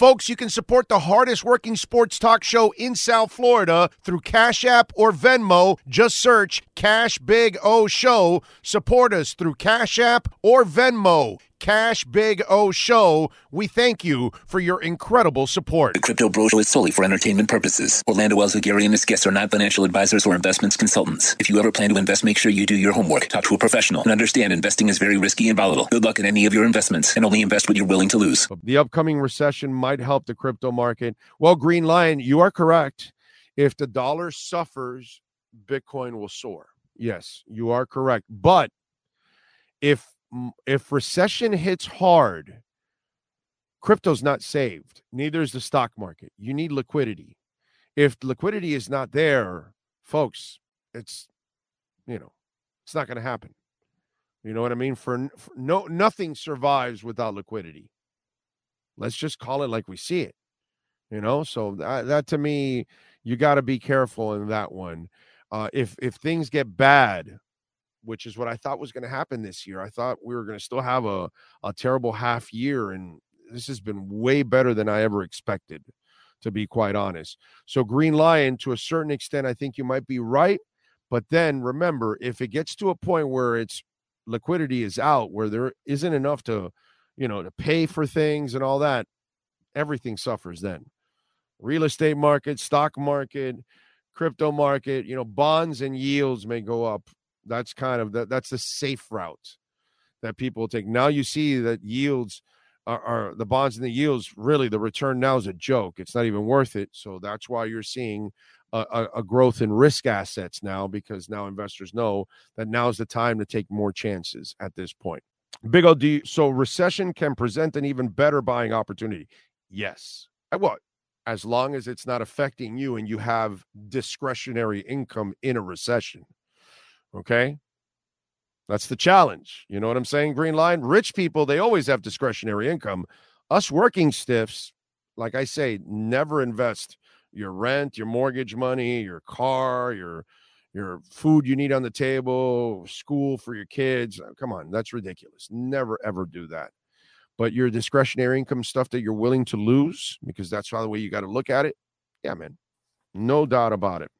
Folks, you can support the hardest working sports talk show in South Florida through Cash App or Venmo. Just search Cash Big O Show. Support us through Cash App or Venmo. Cash Big O Show. We thank you for your incredible support. The Crypto Bro Show is solely for entertainment purposes. Orlando Alzugaray and his guests are not financial advisors or investments consultants. If you ever plan to invest, make sure you do your homework, talk to a professional, and understand investing is very risky and volatile. Good luck in any of your investments, and only invest what you're willing to lose. The upcoming recession might help the crypto market. Well, Green Lion, you are correct. If the dollar suffers, Bitcoin will soar. Yes, you are correct. But if if recession hits hard, crypto's not saved. Neither is the stock market. You need liquidity. If liquidity is not there, folks, it's you know, it's not going to happen. You know what I mean? For, for, no nothing survives without liquidity. Let's just call it like we see it. You know, so that, that to me, you got to be careful in that one. Uh, if if things get bad, which is what I thought was going to happen this year. I thought we were going to still have a, a terrible half year, and this has been way better than I ever expected, to be quite honest. So, Green Lion, to a certain extent, I think you might be right. But then remember, if it gets to a point where it's liquidity is out, where there isn't enough to, you know, to pay for things and all that, everything suffers then. Real estate market, stock market, crypto market, you know, bonds and yields may go up that's kind of that that's the safe route that people take. Now you see that yields are, are, the bonds and the yields really the return now is a joke. It's not even worth it. So that's why you're seeing a, a, a growth in risk assets now because now investors know that now is the time to take more chances at this point. Big O D. So recession can present an even better buying opportunity. Yes. Uh, what? As long as it's not affecting you and you have discretionary income in a recession. Okay. That's the challenge. You know what I'm saying? Green Lion. Rich people, they always have discretionary income. Us working stiffs, like I say, never invest your rent, your mortgage money, your car, your your food you need on the table, school for your kids. Uh, come on, that's ridiculous. Never ever do that. But your discretionary income stuff that you're willing to lose, because that's how the way you got to look at it. Yeah, man. No doubt about it.